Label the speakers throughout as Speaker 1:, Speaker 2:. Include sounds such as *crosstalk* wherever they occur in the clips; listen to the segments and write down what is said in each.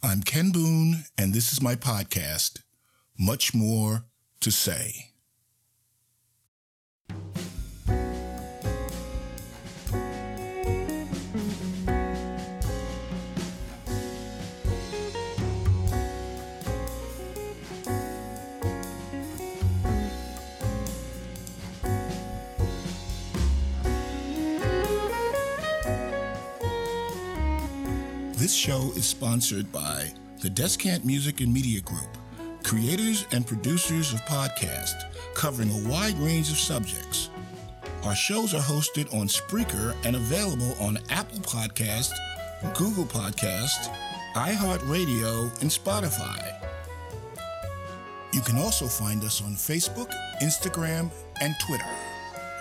Speaker 1: I'm Ken Boone, and this is my podcast, Much More to Say. This show is sponsored by the Descant Music and Media Group, creators and producers of podcasts covering a wide range of subjects. Our shows are hosted on Spreaker and available on Apple Podcast, Google Podcast, iHeartRadio, and Spotify. You can also find us on Facebook, Instagram, and Twitter.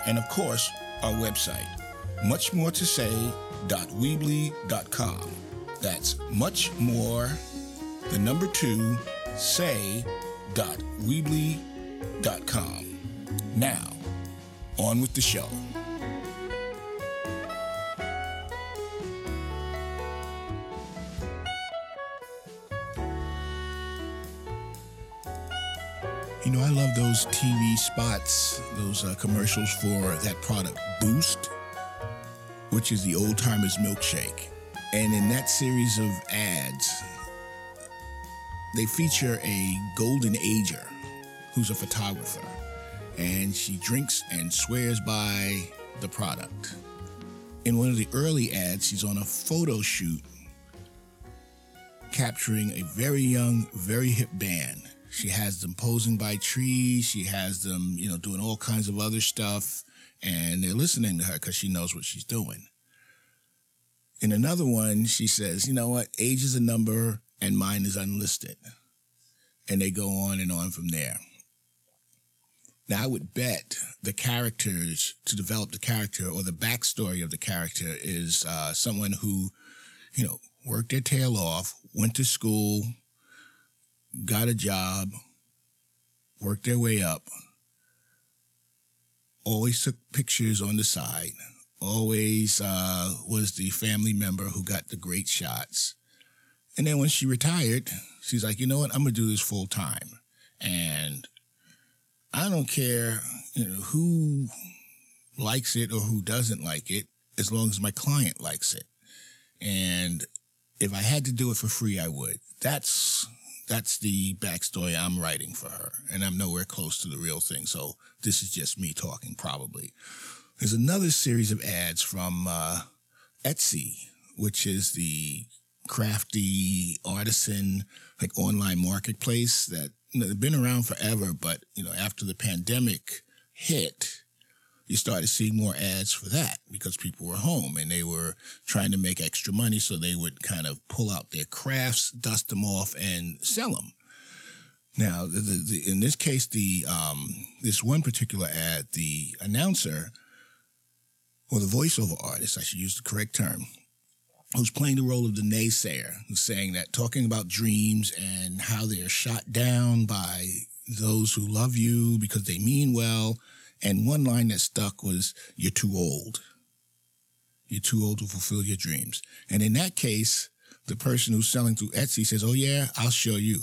Speaker 1: And of course, our website, muchmoretosay.weebly.com. That's much more, the number two, say.weebly.com. Now, on with the show. You know, I love those TV spots, those uh, commercials for that product, Boost, which is the old timers milkshake. And in that series of ads, they feature a golden ager who's a photographer. And she drinks and swears by the product. In one of the early ads, she's on a photo shoot capturing a very young, very hip band. She has them posing by trees. She has them, you know, doing all kinds of other stuff. And they're listening to her because she knows what she's doing. In another one, she says, you know what? Age is a number and mine is unlisted. And they go on and on from there. Now, I would bet the characters to develop the character or the backstory of the character is uh, someone who, you know, worked their tail off, went to school, got a job, worked their way up, always took pictures on the side, always uh, was the family member who got the great shots. And then when she retired, she's like, you know what? I'm gonna do this full time, and I don't care, you know, who likes it or who doesn't like it, as long as my client likes it. And if I had to do it for free, I would. That's that's the backstory I'm writing for her, and I'm nowhere close to the real thing. So this is just me talking, probably. There's another series of ads from uh, Etsy, which is the crafty artisan like online marketplace that you know, they've been around forever, but you know after the pandemic hit, you started seeing more ads for that because people were home and they were trying to make extra money, so they would kind of pull out their crafts, dust them off, and sell them. Now, the, the, in this case, the um, this one particular ad, the announcer or the voiceover artist, I should use the correct term, who's playing the role of the naysayer, who's saying that talking about dreams and how they're shot down by those who love you because they mean well. And one line that stuck was, You're too old. You're too old to fulfill your dreams. And in that case, the person who's selling through Etsy says, Oh, yeah, I'll show you.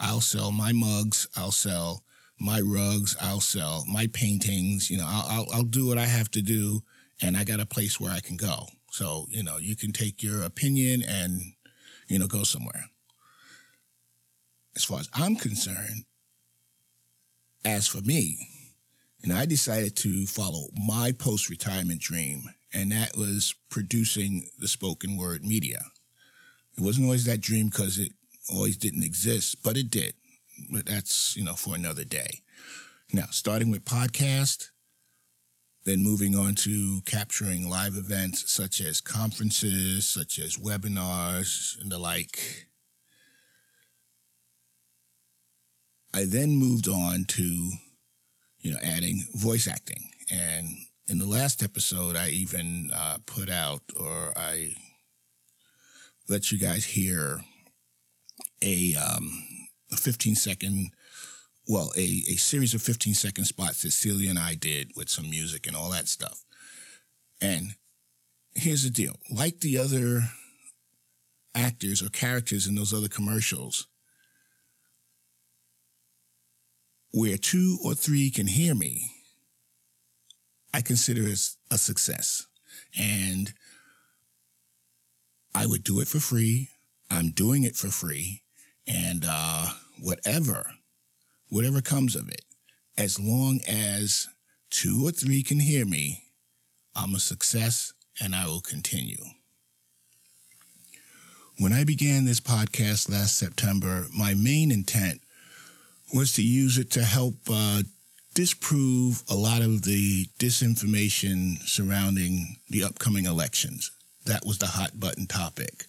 Speaker 1: I'll sell my mugs. I'll sell my rugs. I'll sell my paintings. You know, I'll, I'll, I'll do what I have to do and I got a place where I can go. So, you know, you can take your opinion and, you know, go somewhere. As far as I'm concerned, as for me, and I decided to follow my post retirement dream, and that was producing the spoken word media. It wasn't always that dream because it always didn't exist, but it did. But that's, you know, for another day. Now, starting with podcast, then moving on to capturing live events such as conferences, such as webinars, and the like. I then moved on to, you know, adding voice acting. And in the last episode, I even uh, put out or I let you guys hear a, um, a 15 second well, a, a series of 15 second spots that Celia and I did with some music and all that stuff. And here's the deal like the other actors or characters in those other commercials where two or three can hear me, I consider it a success. And I would do it for free. I'm doing it for free. And uh, whatever, whatever comes of it, as long as two or three can hear me, I'm a success and I will continue. When I began this podcast last September, my main intent was to use it to help uh, disprove a lot of the disinformation surrounding the upcoming elections. That was the hot button topic.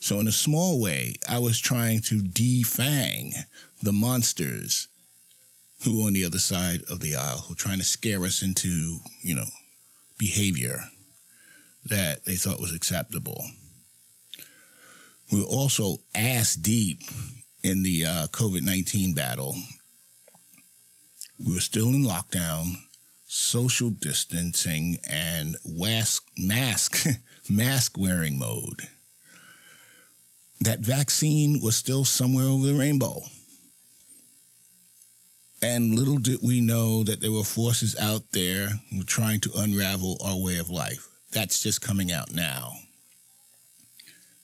Speaker 1: So, in a small way, I was trying to defang the monsters who on the other side of the aisle who are trying to scare us into, you know, behavior that they thought was acceptable. We were also ass deep in the uh, COVID 19 battle. We were still in lockdown, social distancing, and mask, mask, *laughs* mask wearing mode. That vaccine was still somewhere over the rainbow. And little did we know that there were forces out there trying to unravel our way of life. That's just coming out now.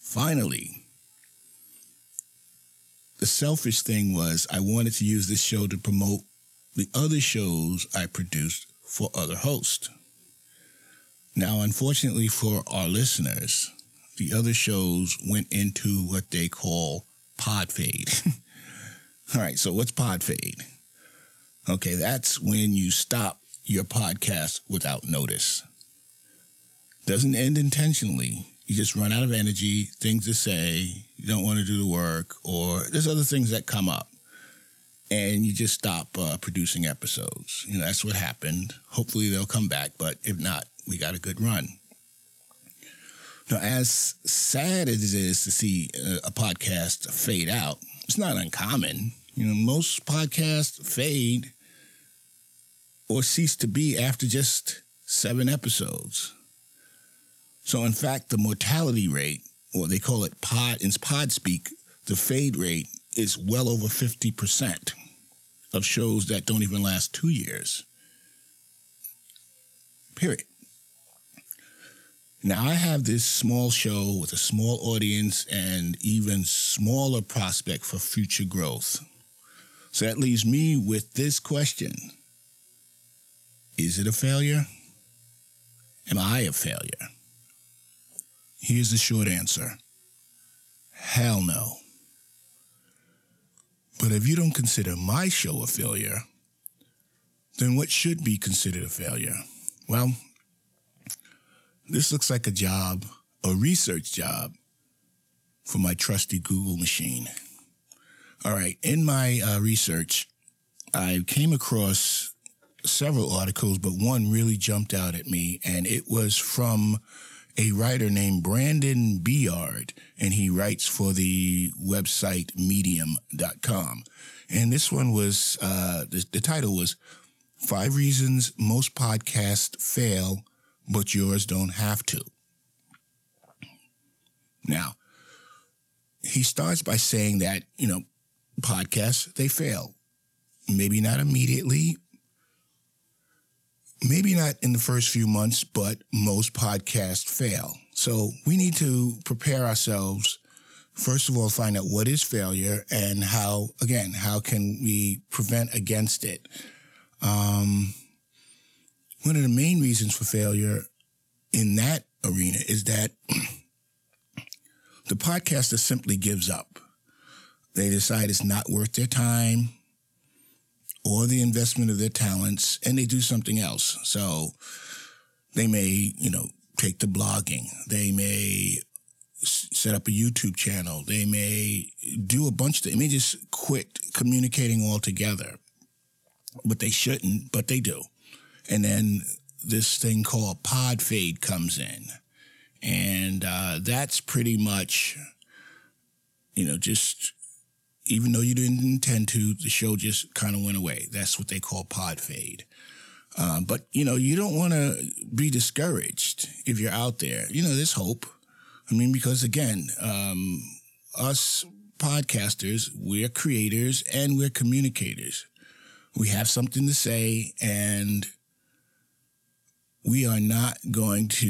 Speaker 1: Finally, the selfish thing was I wanted to use this show to promote the other shows I produced for other hosts. Now, unfortunately for our listeners, the other shows went into what they call pod fade. *laughs* All right, so what's pod fade? Okay, that's when you stop your podcast without notice. Doesn't end intentionally. You just run out of energy, things to say, you don't want to do the work, or there's other things that come up. And you just stop uh, producing episodes. You know, that's what happened. Hopefully they'll come back, but if not, we got a good run. Now, as sad as it is to see a podcast fade out, it's not uncommon. You know, most podcasts fade or cease to be after just seven episodes. So, in fact, the mortality rate, or they call it pod, in pod speak, the fade rate is well over 50% of shows that don't even last two years. Period. Now, I have this small show with a small audience and even smaller prospect for future growth. So that leaves me with this question Is it a failure? Am I a failure? Here's the short answer Hell no. But if you don't consider my show a failure, then what should be considered a failure? Well, this looks like a job, a research job for my trusty Google machine. All right, in my uh, research, I came across several articles, but one really jumped out at me, and it was from a writer named Brandon Beard, and he writes for the website medium.com. And this one was, uh, the, the title was Five Reasons Most Podcasts Fail but yours don't have to. Now, he starts by saying that, you know, podcasts, they fail. Maybe not immediately, maybe not in the first few months, but most podcasts fail. So we need to prepare ourselves. First of all, find out what is failure and how, again, how can we prevent against it? Um, one of the main reasons for failure in that arena is that *clears throat* the podcaster simply gives up. They decide it's not worth their time or the investment of their talents and they do something else. So they may, you know, take to blogging. They may set up a YouTube channel. They may do a bunch of, they may just quit communicating altogether. But they shouldn't, but they do. And then this thing called pod fade comes in. And uh, that's pretty much, you know, just even though you didn't intend to, the show just kind of went away. That's what they call pod fade. Uh, but, you know, you don't want to be discouraged if you're out there. You know, there's hope. I mean, because again, um, us podcasters, we're creators and we're communicators. We have something to say and we are not going to,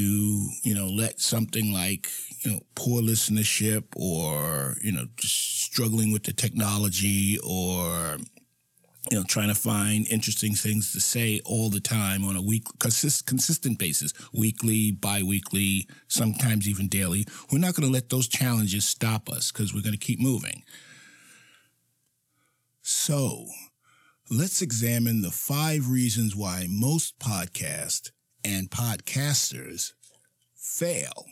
Speaker 1: you know, let something like, you know, poor listenership or, you know, just struggling with the technology or, you know, trying to find interesting things to say all the time on a week consist, consistent basis, weekly, bi-weekly, sometimes even daily. We're not going to let those challenges stop us because we're going to keep moving. So, let's examine the five reasons why most podcasts and podcasters fail.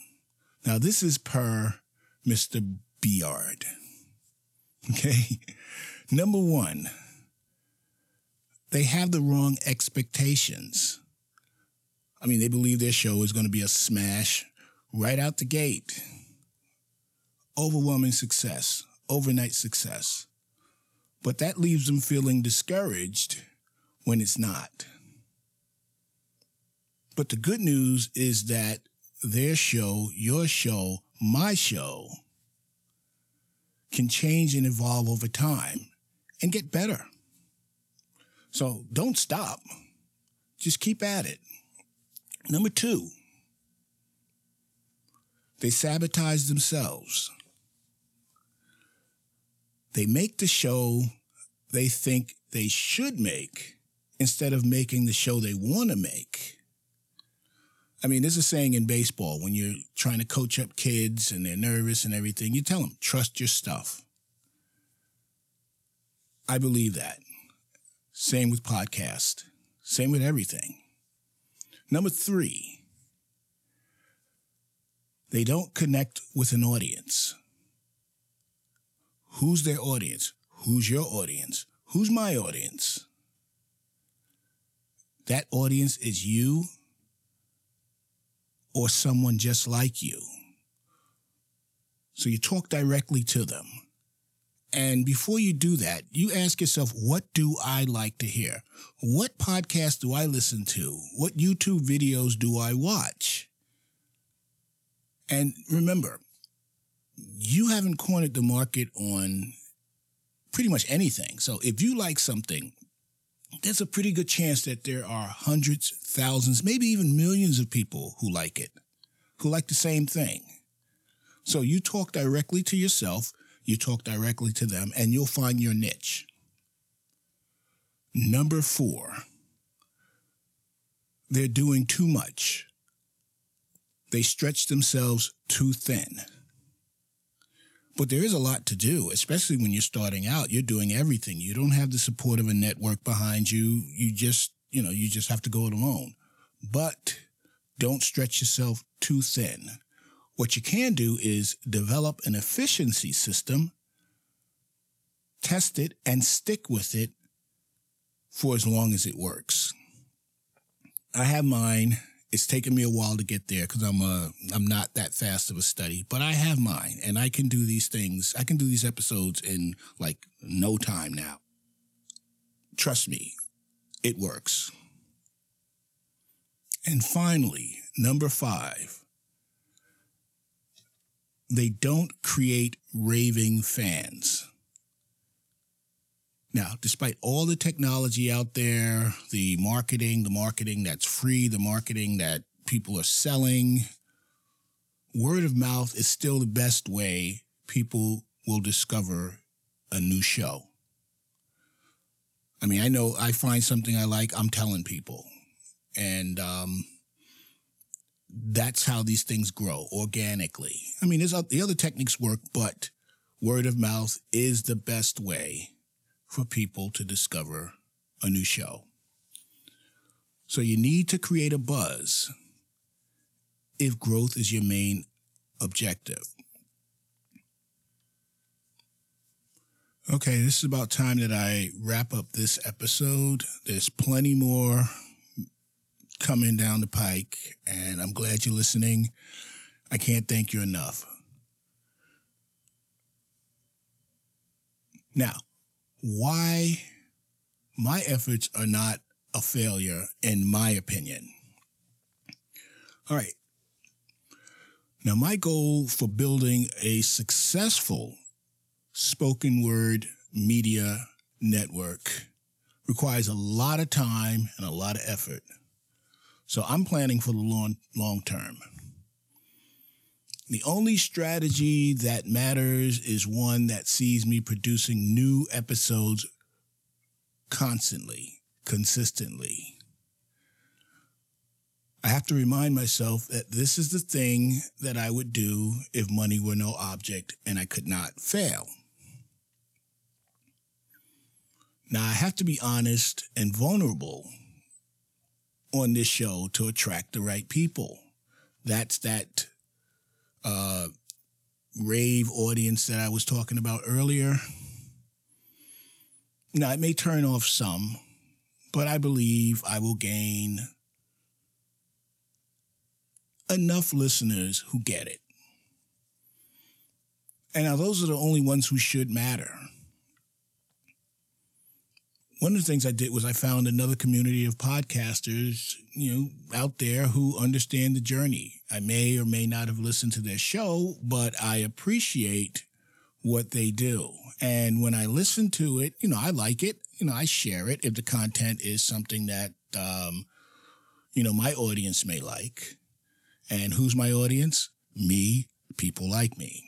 Speaker 1: Now, this is per Mr. Beard. Okay. Number one, they have the wrong expectations. I mean, they believe their show is going to be a smash right out the gate. Overwhelming success, overnight success. But that leaves them feeling discouraged when it's not. But the good news is that their show, your show, my show can change and evolve over time and get better. So don't stop. Just keep at it. Number two, they sabotage themselves. They make the show they think they should make instead of making the show they want to make. I mean, there's a saying in baseball when you're trying to coach up kids and they're nervous and everything, you tell them, trust your stuff. I believe that. Same with podcast. Same with everything. Number three, they don't connect with an audience. Who's their audience? Who's your audience? Who's my audience? That audience is you or someone just like you. So you talk directly to them. And before you do that, you ask yourself, what do I like to hear? What podcast do I listen to? What YouTube videos do I watch? And remember, you haven't cornered the market on pretty much anything. So if you like something, there's a pretty good chance that there are hundreds, thousands, maybe even millions of people who like it, who like the same thing. So you talk directly to yourself, you talk directly to them, and you'll find your niche. Number four, they're doing too much. They stretch themselves too thin. But there is a lot to do, especially when you're starting out. You're doing everything. You don't have the support of a network behind you. You just, you know, you just have to go it alone. But don't stretch yourself too thin. What you can do is develop an efficiency system, test it, and stick with it for as long as it works. I have mine it's taken me a while to get there because I'm a I'm not that fast of a study, but I have mine and I can do these things. I can do these episodes in like no time now. Trust me, it works. And finally, number five, they don't create raving fans. Now, despite all the technology out there, the marketing, the marketing that's free, the marketing that people are selling, word of mouth is still the best way people will discover a new show. I mean, I know I find something I like, I'm telling people. And um, that's how these things grow organically. I mean, there's the other techniques work, but word of mouth is the best way for people to discover a new show. So you need to create a buzz if growth is your main objective. Okay, this is about time that I wrap up this episode. There's plenty more coming down the pike, and I'm glad you're listening. I can't thank you enough. Now, why my efforts are not a failure, in my opinion. All right. Now, my goal for building a successful spoken word media network requires a lot of time and a lot of effort. So I'm planning for the long, long term. The only strategy that matters is one that sees me producing new episodes constantly, consistently. I have to remind myself that this is the thing that I would do if money were no object and I could not fail. Now, I have to be honest and vulnerable on this show to attract the right people. That's that uh, rave audience that I was talking about earlier. Now, it may turn off some, but I believe I will gain enough listeners who get it. And now those are the only ones who should matter. One of the things I did was I found another community of podcasters, you know, out there who understand the journey. I may or may not have listened to their show, but I appreciate what they do. And when I listen to it, you know, I like it. You know, I share it if the content is something that, um, you know, my audience may like. And who's my audience? Me, people like me.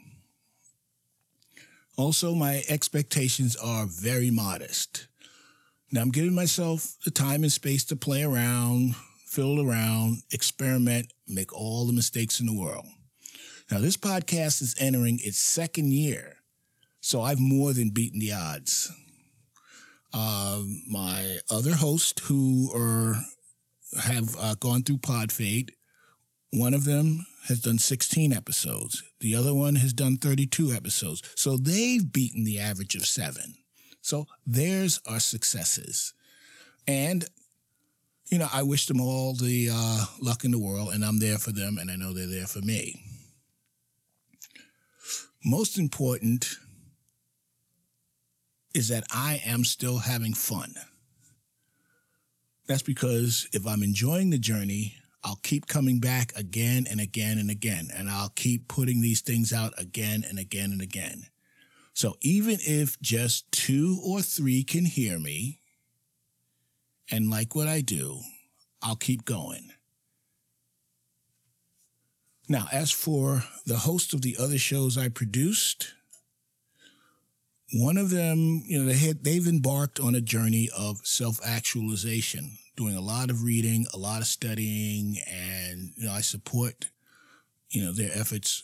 Speaker 1: Also, my expectations are very modest. Now, I'm giving myself the time and space to play around, fiddle around, experiment, make all the mistakes in the world. Now, this podcast is entering its second year, so I've more than beaten the odds. Uh, my other hosts who are have uh, gone through Podfade one of them has done 16 episodes. The other one has done 32 episodes. So they've beaten the average of seven. So there's our successes. And, you know, I wish them all the uh, luck in the world, and I'm there for them, and I know they're there for me. Most important is that I am still having fun. That's because if I'm enjoying the journey, I'll keep coming back again and again and again, and I'll keep putting these things out again and again and again. So even if just two or three can hear me and like what I do, I'll keep going. Now, as for the host of the other shows I produced, one of them, you know, they had, they've embarked on a journey of self actualization doing a lot of reading, a lot of studying, and you know, I support you know their efforts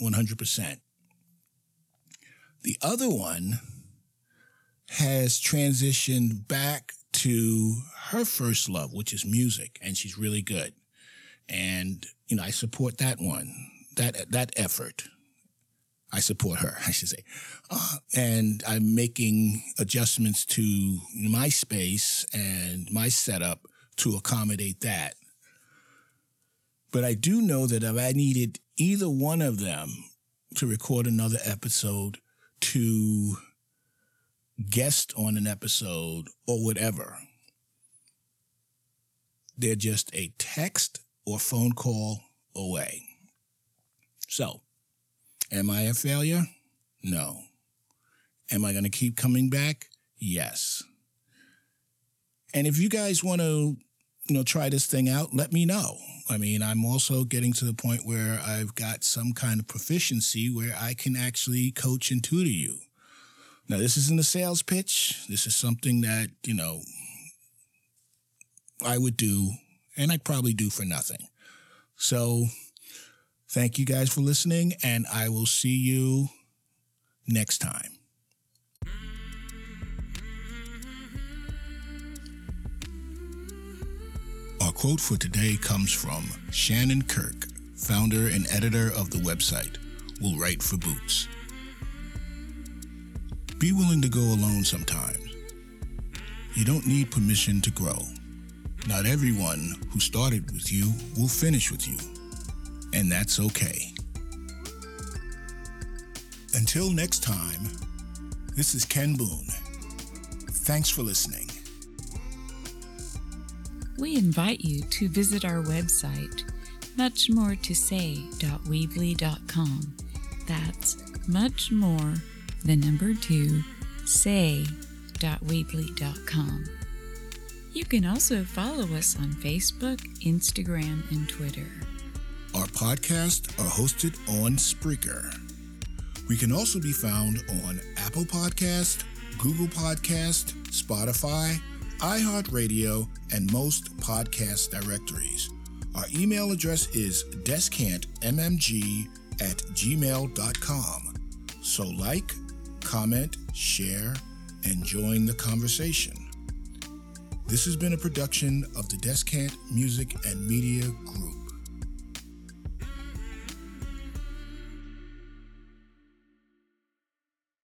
Speaker 1: 100%. The other one has transitioned back to her first love, which is music, and she's really good. And you know, I support that one, that that effort. I support her, *laughs* I should say. Uh, and I'm making adjustments to my space and my setup to accommodate that. But I do know that if I needed either one of them to record another episode, to guest on an episode, or whatever, they're just a text or phone call away. So, Am I a failure? No. Am I going to keep coming back? Yes. And if you guys want to, you know, try this thing out, let me know. I mean, I'm also getting to the point where I've got some kind of proficiency where I can actually coach and tutor you. Now, this isn't a sales pitch. This is something that, you know, I would do and I'd probably do for nothing. So Thank you guys for listening, and I will see you next time. Our quote for today comes from Shannon Kirk, founder and editor of the website Will Write for Boots. Be willing to go alone sometimes. You don't need permission to grow. Not everyone who started with you will finish with you and that's okay. Until next time, this is Ken Boone. Thanks for listening.
Speaker 2: We invite you to visit our website, muchmoretosay.weebly.com. That's much more the number two, say.weebly.com. You can also follow us on Facebook, Instagram, and Twitter.
Speaker 1: Our podcasts are hosted on Spreaker. We can also be found on Apple Podcast, Google Podcast, Spotify, iHeartRadio, and most podcast directories. Our email address is descantmmg at gmail.com. So like, comment, share, and join the conversation. This has been a production of the Descant Music and Media Group.